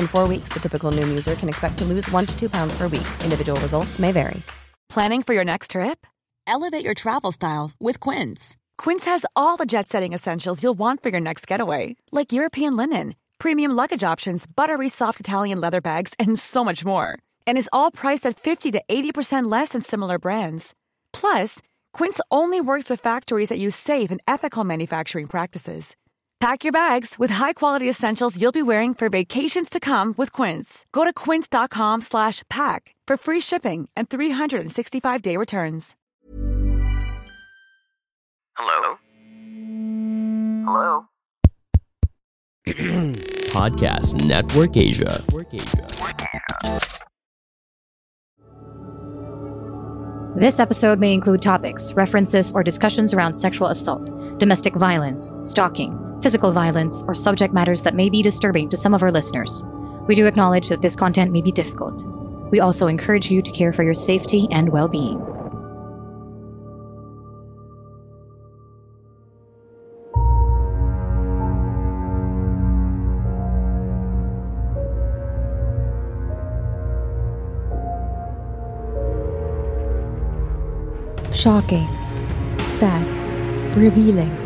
In four weeks, the typical Noom user can expect to lose one to two pounds per week. Individual results may vary. Planning for your next trip? Elevate your travel style with Quince. Quince has all the jet setting essentials you'll want for your next getaway, like European linen, premium luggage options, buttery soft Italian leather bags, and so much more. And is all priced at 50 to 80% less than similar brands. Plus, Quince only works with factories that use safe and ethical manufacturing practices. Pack your bags with high-quality essentials you'll be wearing for vacations to come with Quince. Go to quince.com slash pack for free shipping and 365-day returns. Hello? Hello? Podcast Network Asia. This episode may include topics, references, or discussions around sexual assault, domestic violence, stalking, physical violence, or subject matters that may be disturbing to some of our listeners. We do acknowledge that this content may be difficult. We also encourage you to care for your safety and well being. Shocking, sad, revealing,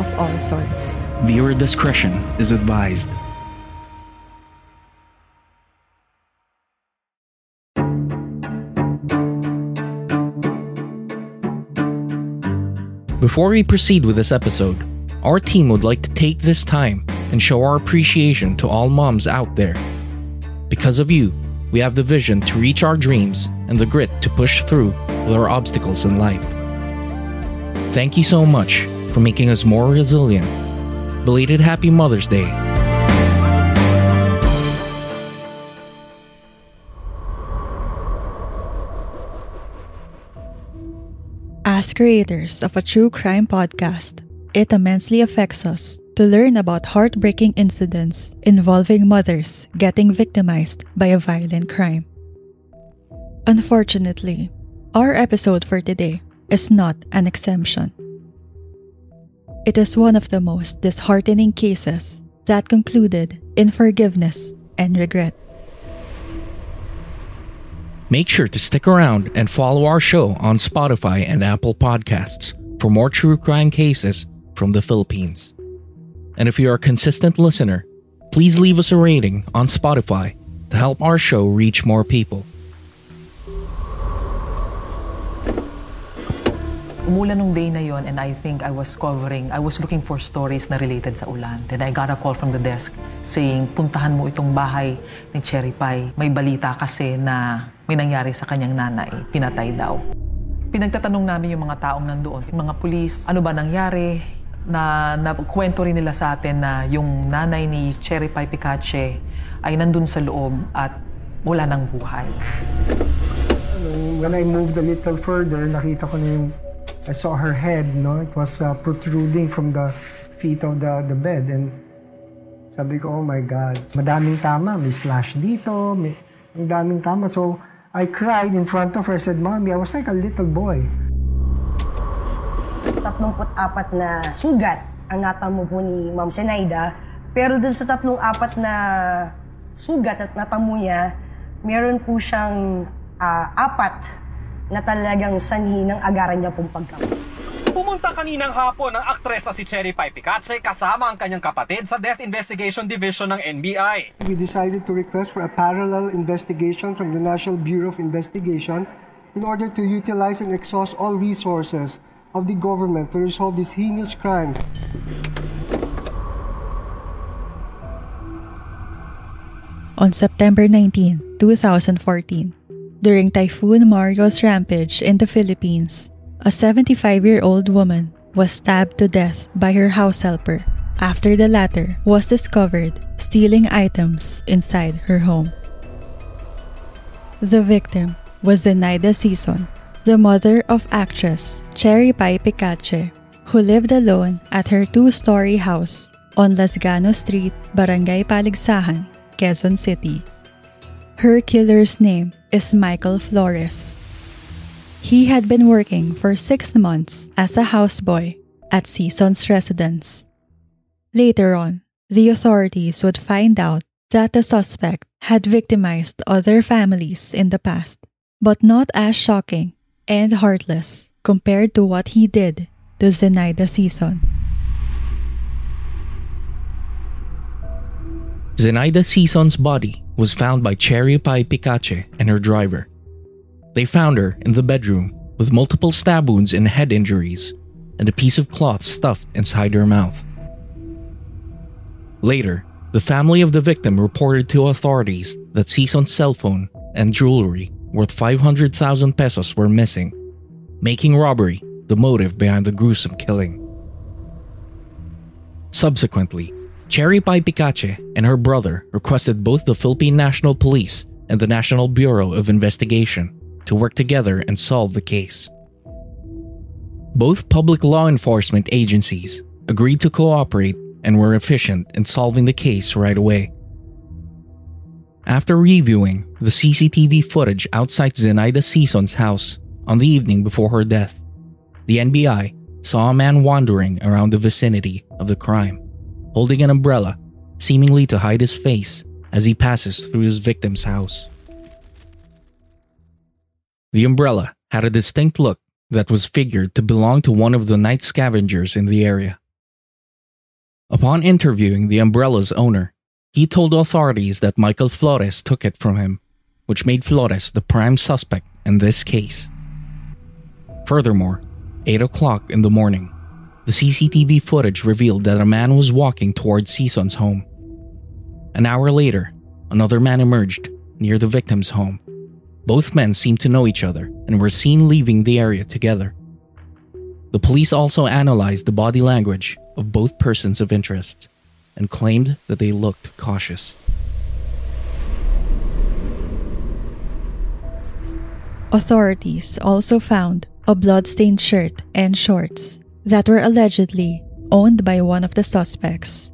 of all sorts. Viewer discretion is advised. Before we proceed with this episode, our team would like to take this time and show our appreciation to all moms out there. Because of you, we have the vision to reach our dreams and the grit to push through with our obstacles in life. Thank you so much for making us more resilient. Belated Happy Mother's Day. As creators of a true crime podcast, it immensely affects us to learn about heartbreaking incidents involving mothers getting victimized by a violent crime. Unfortunately, our episode for today is not an exemption. It is one of the most disheartening cases that concluded in forgiveness and regret. Make sure to stick around and follow our show on Spotify and Apple Podcasts for more true crime cases from the Philippines. And if you're a consistent listener, please leave us a rating on Spotify to help our show reach more people. Umulan nung day na yon and I think I was covering, I was looking for stories na related sa ulan. Then I got a call from the desk saying, puntahan mo itong bahay ni Cherry Pie. May balita kasi na may nangyari sa kanyang nanay, pinatay daw. Pinagtatanong namin yung mga taong nandoon, yung mga pulis, ano ba nangyari, na nakwento rin nila sa atin na yung nanay ni Cherry Pie Picache ay nandun sa loob at wala ng buhay. When I moved a little further, nakita ko na yung I saw her head, no? It was uh, protruding from the feet of the, the bed. And sabi ko, oh my God, madaming tama. May slash dito, may ang daming tama. So, I cried in front of her. I said, Mommy, I was like a little boy. 34 na sugat ang natamo po ni Ma'am Senaida. Pero dun sa tatlong apat na sugat at natamo niya, meron po siyang uh, apat na talagang sanhi ng agaran niya pong pagkakas. Pumunta kaninang hapon ang aktres na si Cherry Pie Picache kasama ang kanyang kapatid sa Death Investigation Division ng NBI. We decided to request for a parallel investigation from the National Bureau of Investigation in order to utilize and exhaust all resources of the government to resolve this heinous crime. On September 19, 2014, during Typhoon Mario's rampage in the Philippines, a 75 year old woman was stabbed to death by her house helper after the latter was discovered stealing items inside her home. The victim was Zenaida Sison, the mother of actress Cherry Pie Picache, who lived alone at her two story house on Lazcano Street, Barangay Paligsahan, Quezon City. Her killer's name is Michael Flores. He had been working for six months as a houseboy at Sison's residence. Later on, the authorities would find out that the suspect had victimized other families in the past, but not as shocking and heartless compared to what he did to Zenaida Sison. Zenaida Sison's body was found by Cherry Pie Picache and her driver. They found her in the bedroom with multiple stab wounds and head injuries, and a piece of cloth stuffed inside her mouth. Later, the family of the victim reported to authorities that Sison's cell phone and jewelry worth 500,000 pesos were missing, making robbery the motive behind the gruesome killing. Subsequently, Cherry Pie Picache and her brother requested both the Philippine National Police and the National Bureau of Investigation to work together and solve the case. Both public law enforcement agencies agreed to cooperate and were efficient in solving the case right away. After reviewing the CCTV footage outside Zenaida Sison's house on the evening before her death, the NBI saw a man wandering around the vicinity of the crime, holding an umbrella, seemingly to hide his face as he passes through his victim's house. The umbrella had a distinct look that was figured to belong to one of the night scavengers in the area. Upon interviewing the umbrella's owner, he told authorities that Michael Flores took it from him, which made Flores the prime suspect in this case. Furthermore, 8 o'clock in the morning, the CCTV footage revealed that a man was walking towards Sison's home. An hour later, another man emerged near the victim's home both men seemed to know each other and were seen leaving the area together. The police also analyzed the body language of both persons of interest and claimed that they looked cautious. Authorities also found a blood-stained shirt and shorts that were allegedly owned by one of the suspects.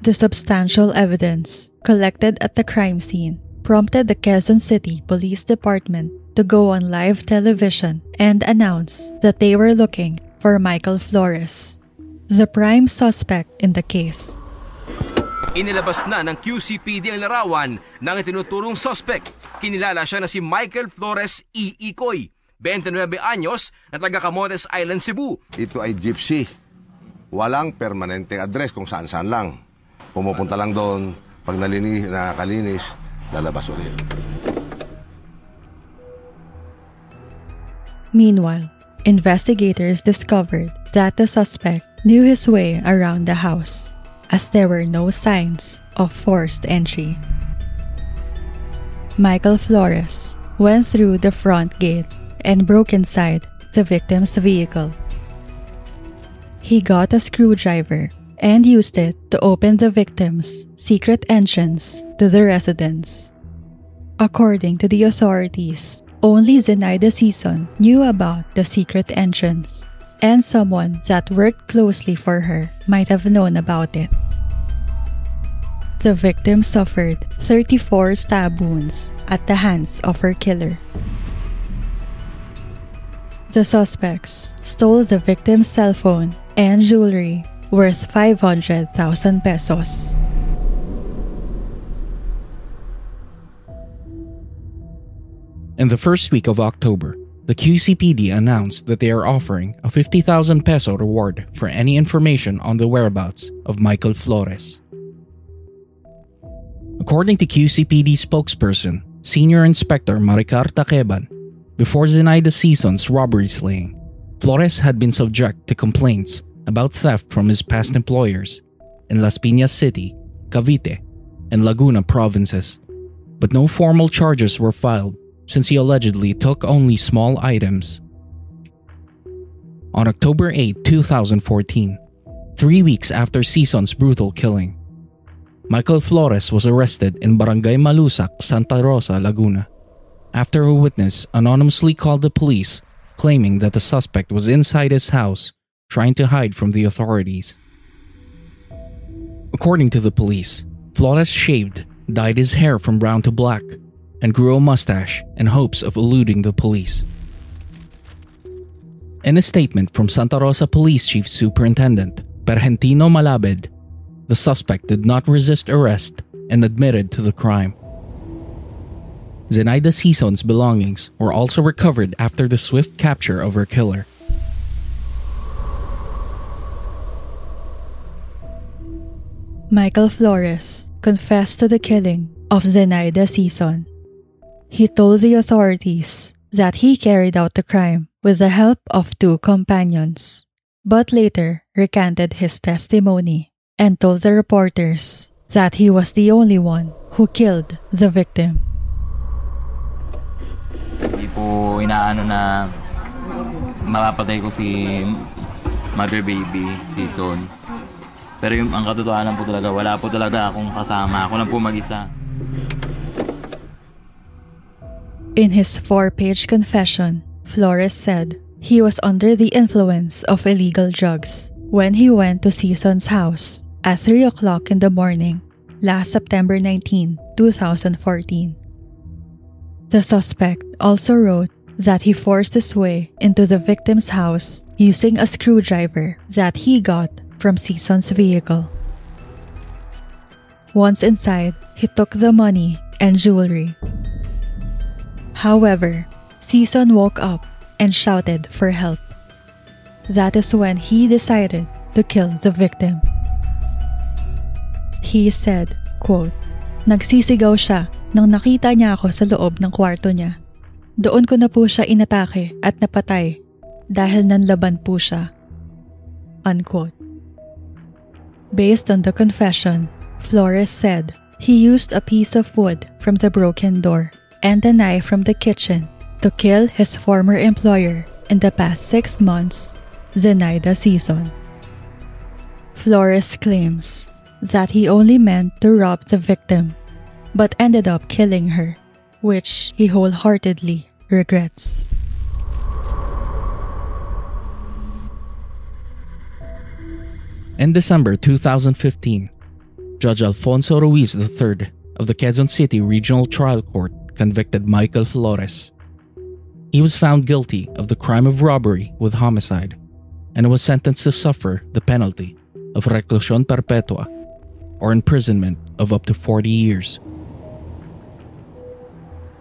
The substantial evidence collected at the crime scene prompted the Quezon City Police Department to go on live television and announce that they were looking for Michael Flores, the prime suspect in the case. Inilabas na ng QCPD ang larawan ng itinuturong suspect. Kinilala siya na si Michael Flores E. Ikoy, 29 anyos na taga Camotes Island, Cebu. Ito ay gypsy. Walang permanente address kung saan-saan lang. Pumupunta lang doon pag nalinis, nakakalinis, lalabas ulit. Meanwhile, investigators discovered that the suspect knew his way around the house as there were no signs of forced entry. Michael Flores went through the front gate and broke inside the victim's vehicle. He got a screwdriver and used it to open the victim's secret entrance to the residence. According to the authorities, only Zenaida Sison knew about the secret entrance, and someone that worked closely for her might have known about it. the victim suffered 34 stab wounds at the hands of her killer. The suspects stole the victim's cell phone and jewelry worth 500,000 pesos. In the first week of October, the QCPD announced that they are offering a 50,000 peso reward for any information on the whereabouts of Michael Flores. According to QCPD spokesperson, Senior Inspector Maricar Taqueban, before Zenaida Sison's robbery slaying, Flores had been subject to complaints about theft from his past employers in Las Piñas City, Cavite, and Laguna provinces, but no formal charges were filed since he allegedly took only small items. On October 8, 2014, three weeks after Sison's brutal killing, Michael Flores was arrested in Barangay Malusak, Santa Rosa, Laguna, after a witness anonymously called the police claiming that the suspect was inside his house trying to hide from the authorities. According to the police, Flores shaved, dyed his hair from brown to black, and grew a mustache in hopes of eluding the police. In a statement from Santa Rosa Police Chief Superintendent Pergentino Malabed, the suspect did not resist arrest and admitted to the crime. Zenaida Sison's belongings were also recovered after the swift capture of her killer. Michael Flores confessed to the killing of Zenaida Sison. He told the authorities that he carried out the crime with the help of two companions, but later recanted his testimony and told the reporters that he was the only one who killed the victim. Hindi po inaano na mapapatay ko si mother baby, si Son. Pero yung ang katotohanan po talaga, wala po talaga akong kasama. Ako lang po mag-isa. In his four-page confession, Flores said he was under the influence of illegal drugs when he went to Season's house at 3 o'clock in the morning last September 19, 2014. The suspect also wrote that he forced his way into the victim's house using a screwdriver that he got from Sison's vehicle. Once inside, he took the money and jewelry. However, Sison woke up and shouted for help. That is when he decided to kill the victim. He said, quote, Nagsisigaw siya nang nakita niya ako sa loob ng kwarto niya. Doon ko na po siya inatake at napatay dahil nanlaban po siya. Unquote. Based on the confession, Flores said he used a piece of wood from the broken door and a knife from the kitchen to kill his former employer in the past six months, Zenaida Season. Flores claims that he only meant to rob the victim, but ended up killing her, which he wholeheartedly regrets. In December 2015, Judge Alfonso Ruiz III of the Quezon City Regional Trial Court convicted Michael Flores. He was found guilty of the crime of robbery with homicide and was sentenced to suffer the penalty of reclusión perpetua or imprisonment of up to 40 years.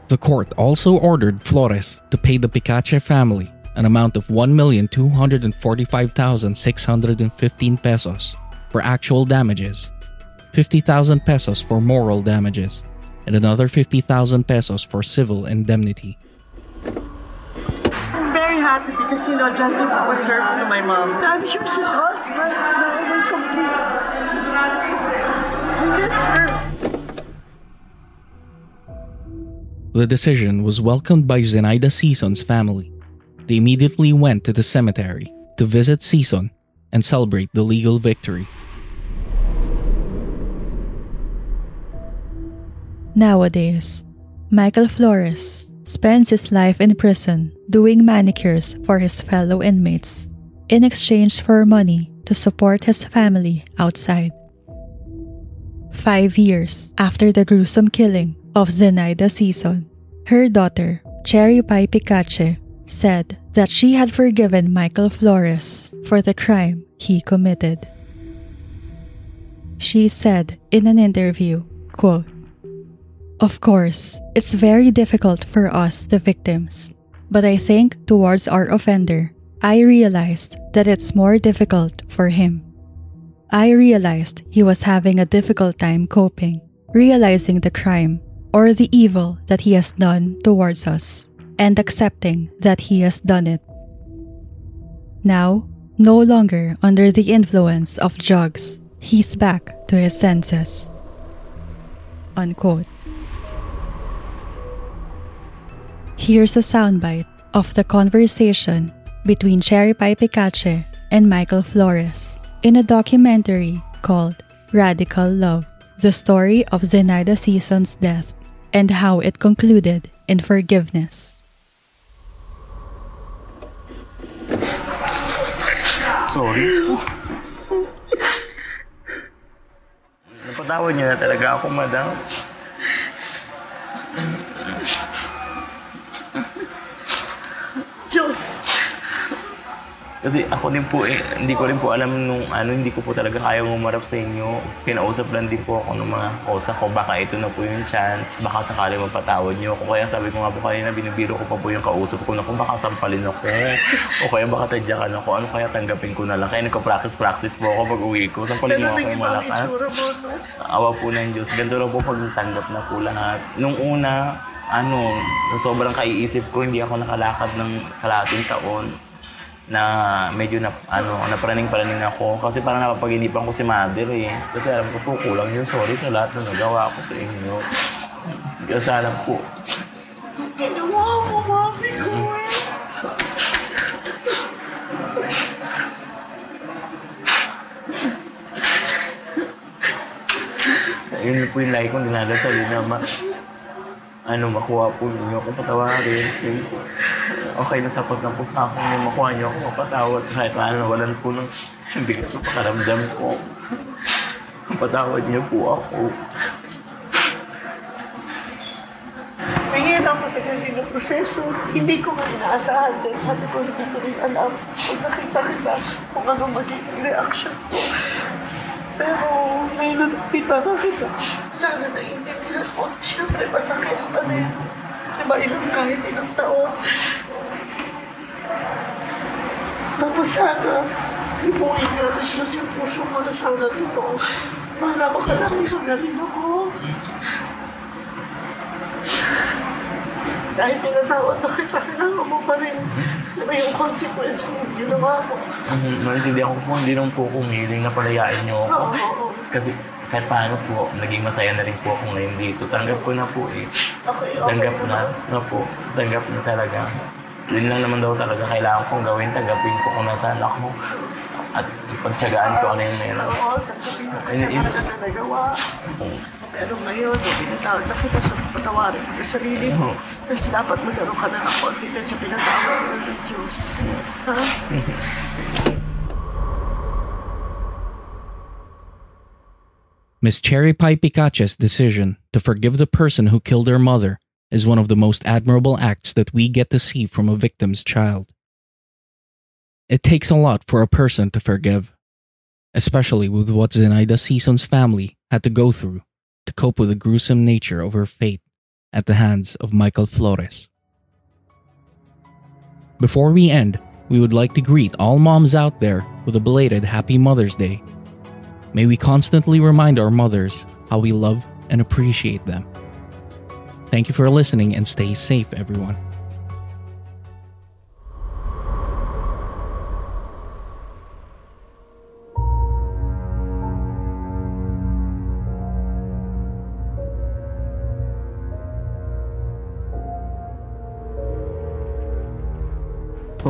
The court also ordered Flores to pay the Picache family an amount of 1,245,615 pesos for actual damages, 50,000 pesos for moral damages, and another 50,000 pesos for civil indemnity. I'm very happy because, you know, justice was served to my mom. I'm sure she's also now complete. I miss her. The decision was welcomed by Zenaida Sison's family. They immediately went to the cemetery to visit Sison and celebrate the legal victory. Nowadays, Michael Flores spends his life in prison doing manicures for his fellow inmates in exchange for money to support his family outside. five years after the gruesome killing of Zenaida Sison. Her daughter, Cherry Pie Picache, said that she had forgiven Michael Flores for the crime he committed. She said in an interview, quote, Of course, it's very difficult for us, the victims, but I think towards our offender, I realized that it's more difficult for him. I realized he was having a difficult time coping, realizing the crime or the evil that he has done towards us, and accepting that he has done it. Now, no longer under the influence of drugs, he's back to his senses. Unquote. Here's a soundbite of the conversation between Cherry Pie Picache and Michael Flores in a documentary called Radical Love The Story of Zenaida Sison's Death and How It Concluded in Forgiveness. Sorry. Napatawad niyo na talaga ako, madam. Kasi ako din po eh, hindi ko rin po alam nung ano, hindi ko po talaga kaya umarap sa inyo. Kinausap lang din po ako ng mga kosa ko, baka ito na po yung chance, baka sakali mapatawad niyo ako. Kaya sabi ko nga po kanina, binibiro ko pa po yung kausap ko na kung baka sampalin ako. o kaya baka tadyakan ako, ano kaya tanggapin ko na lang. Kaya nagka-practice-practice po ako pag uwi ko. Sampalin mo ako yung malakas. Awa po ng Diyos. Ganito lang po pag tanggap na po lahat. Nung una, ano, sobrang kaiisip ko, hindi ako nakalakad ng kalating taon na medyo na ano napraning-praning ako. Kasi parang napapaginipan ko si mother eh. Kasi alam ko po kulang yun. Sorry sa lahat na nagawa ko sa inyo. Kasi alam po Ginawa mo, mami ko eh. yun po yung lagi kong dinadasal yun na ma, ano makuha po ninyo akong patawarin okay na sapat na po sa akin yung makuha niyo ako mapatawad kahit na nawalan po ng bigat sa pakaramdam ko patawad niyo po ako May hirap matagal din ang proseso. Hindi ko nga inaasahan din. Sabi ko, hindi ko rin alam. Pag nakita kita, kung ano magiging reaction ko. Pero ngayon na nakita na kita, sana naiintindihan ko. Siyempre, masakit pa rin. Diba, ilang kahit ilang taon. Tapos sana, ibuhin nga ng Diyos yung puso mo na sana totoo. Para makalaki ka na rin ako. Kahit pinatawad na kita, kailangan mo pa rin diba yung consequence ng ginawa mo. Naintindihan ko po, hindi naman po ako humiling na palayain niyo ako. Oo, oo. Kasi kahit paano po, naging masaya na rin po ako ngayon dito. Tanggap ko na po eh. Okay, okay. Tanggap na. Na po. Tanggap na talaga. Yun lang naman daw talaga kailangan kong gawin. Tanggapin ko kung nasaan ako. At ipagtsagaan ko ano yung meron. Oo, tanggapin mo kasi mahalaga na nagawa. Pero ngayon, na kita sa patawarin sarili mo. Kasi dapat ka ng confidence sa ng Diyos. Miss Cherry Pie Picache's decision to forgive the person who killed her mother is one of the most admirable acts that we get to see from a victim's child. It takes a lot for a person to forgive, especially with what Zenaida Sison's family had to go through to cope with the gruesome nature of her fate at the hands of Michael Flores. Before we end, we would like to greet all moms out there with a belated Happy Mother's Day. May we constantly remind our mothers how we love and appreciate them. Thank you for listening and stay safe, everyone.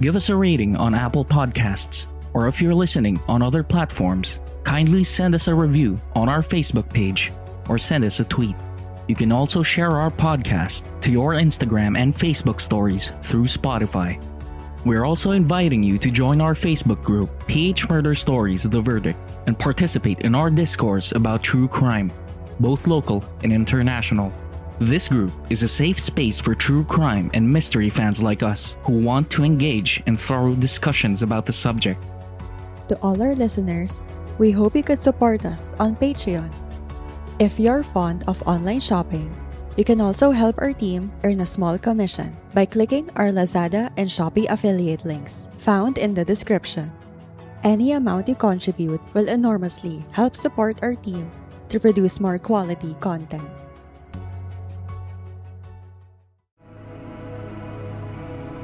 Give us a rating on Apple Podcasts, or if you're listening on other platforms, kindly send us a review on our Facebook page or send us a tweet. You can also share our podcast to your Instagram and Facebook stories through Spotify. We're also inviting you to join our Facebook group, PH Murder Stories The Verdict, and participate in our discourse about true crime, both local and international. This group is a safe space for true crime and mystery fans like us who want to engage in thorough discussions about the subject. To all our listeners, we hope you could support us on Patreon. If you're fond of online shopping, you can also help our team earn a small commission by clicking our Lazada and Shopee affiliate links found in the description. Any amount you contribute will enormously help support our team to produce more quality content.